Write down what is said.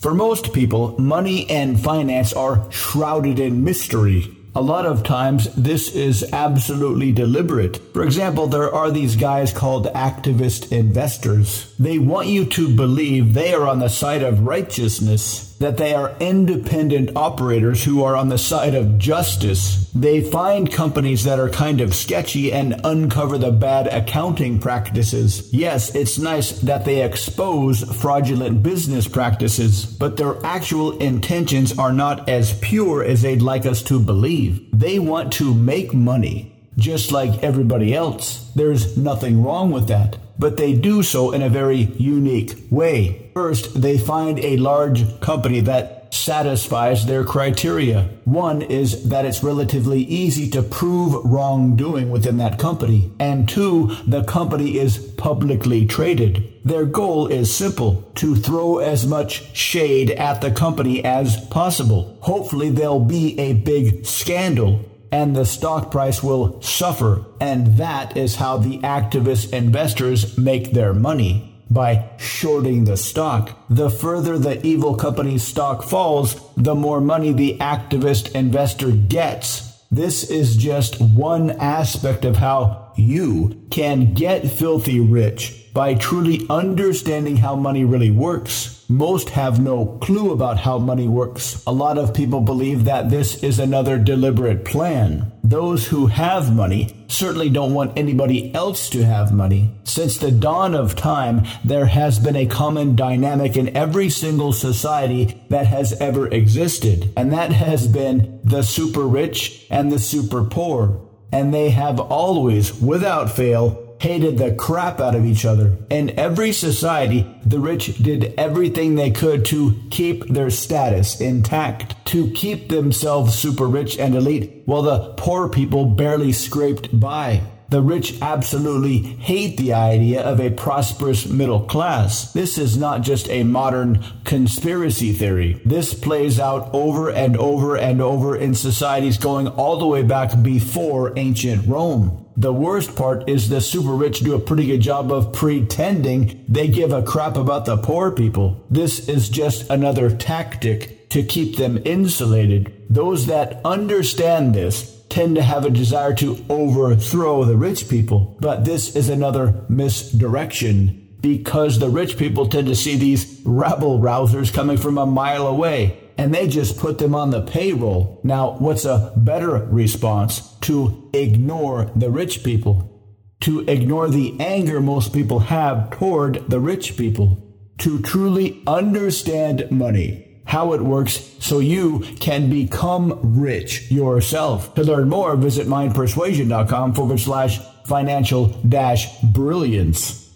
For most people, money and finance are shrouded in mystery. A lot of times, this is absolutely deliberate. For example, there are these guys called activist investors. They want you to believe they are on the side of righteousness that they are independent operators who are on the side of justice. They find companies that are kind of sketchy and uncover the bad accounting practices. Yes, it's nice that they expose fraudulent business practices, but their actual intentions are not as pure as they'd like us to believe. They want to make money. Just like everybody else. There's nothing wrong with that but they do so in a very unique way. First, they find a large company that satisfies their criteria. One is that it's relatively easy to prove wrongdoing within that company. And two, the company is publicly traded. Their goal is simple to throw as much shade at the company as possible. Hopefully, there'll be a big scandal and the stock price will suffer. And that is how the activist investors make their money by shorting the stock. The further the evil company's stock falls, the more money the activist investor gets. This is just one aspect of how you can get filthy rich by truly understanding how money really works. Most have no clue about how money works. A lot of people believe that this is another deliberate plan. Those who have money certainly don't want anybody else to have money. Since the dawn of time, there has been a common dynamic in every single society that has ever existed, and that has been the super rich and the super poor. And they have always, without fail, hated the crap out of each other. In every society, the rich did everything they could to keep their status intact, to keep themselves super rich and elite, while the poor people barely scraped by. The rich absolutely hate the idea of a prosperous middle class. This is not just a modern conspiracy theory. This plays out over and over and over in societies going all the way back before ancient Rome. The worst part is the super rich do a pretty good job of pretending they give a crap about the poor people. This is just another tactic to keep them insulated. Those that understand this tend to have a desire to overthrow the rich people, but this is another misdirection because the rich people tend to see these rabble rousers coming from a mile away and they just put them on the payroll. Now, what's a better response? To ignore the rich people, to ignore the anger most people have toward the rich people, to truly understand money, how it works, so you can become rich yourself. To learn more, visit mindpersuasion.com forward slash financial dash brilliance.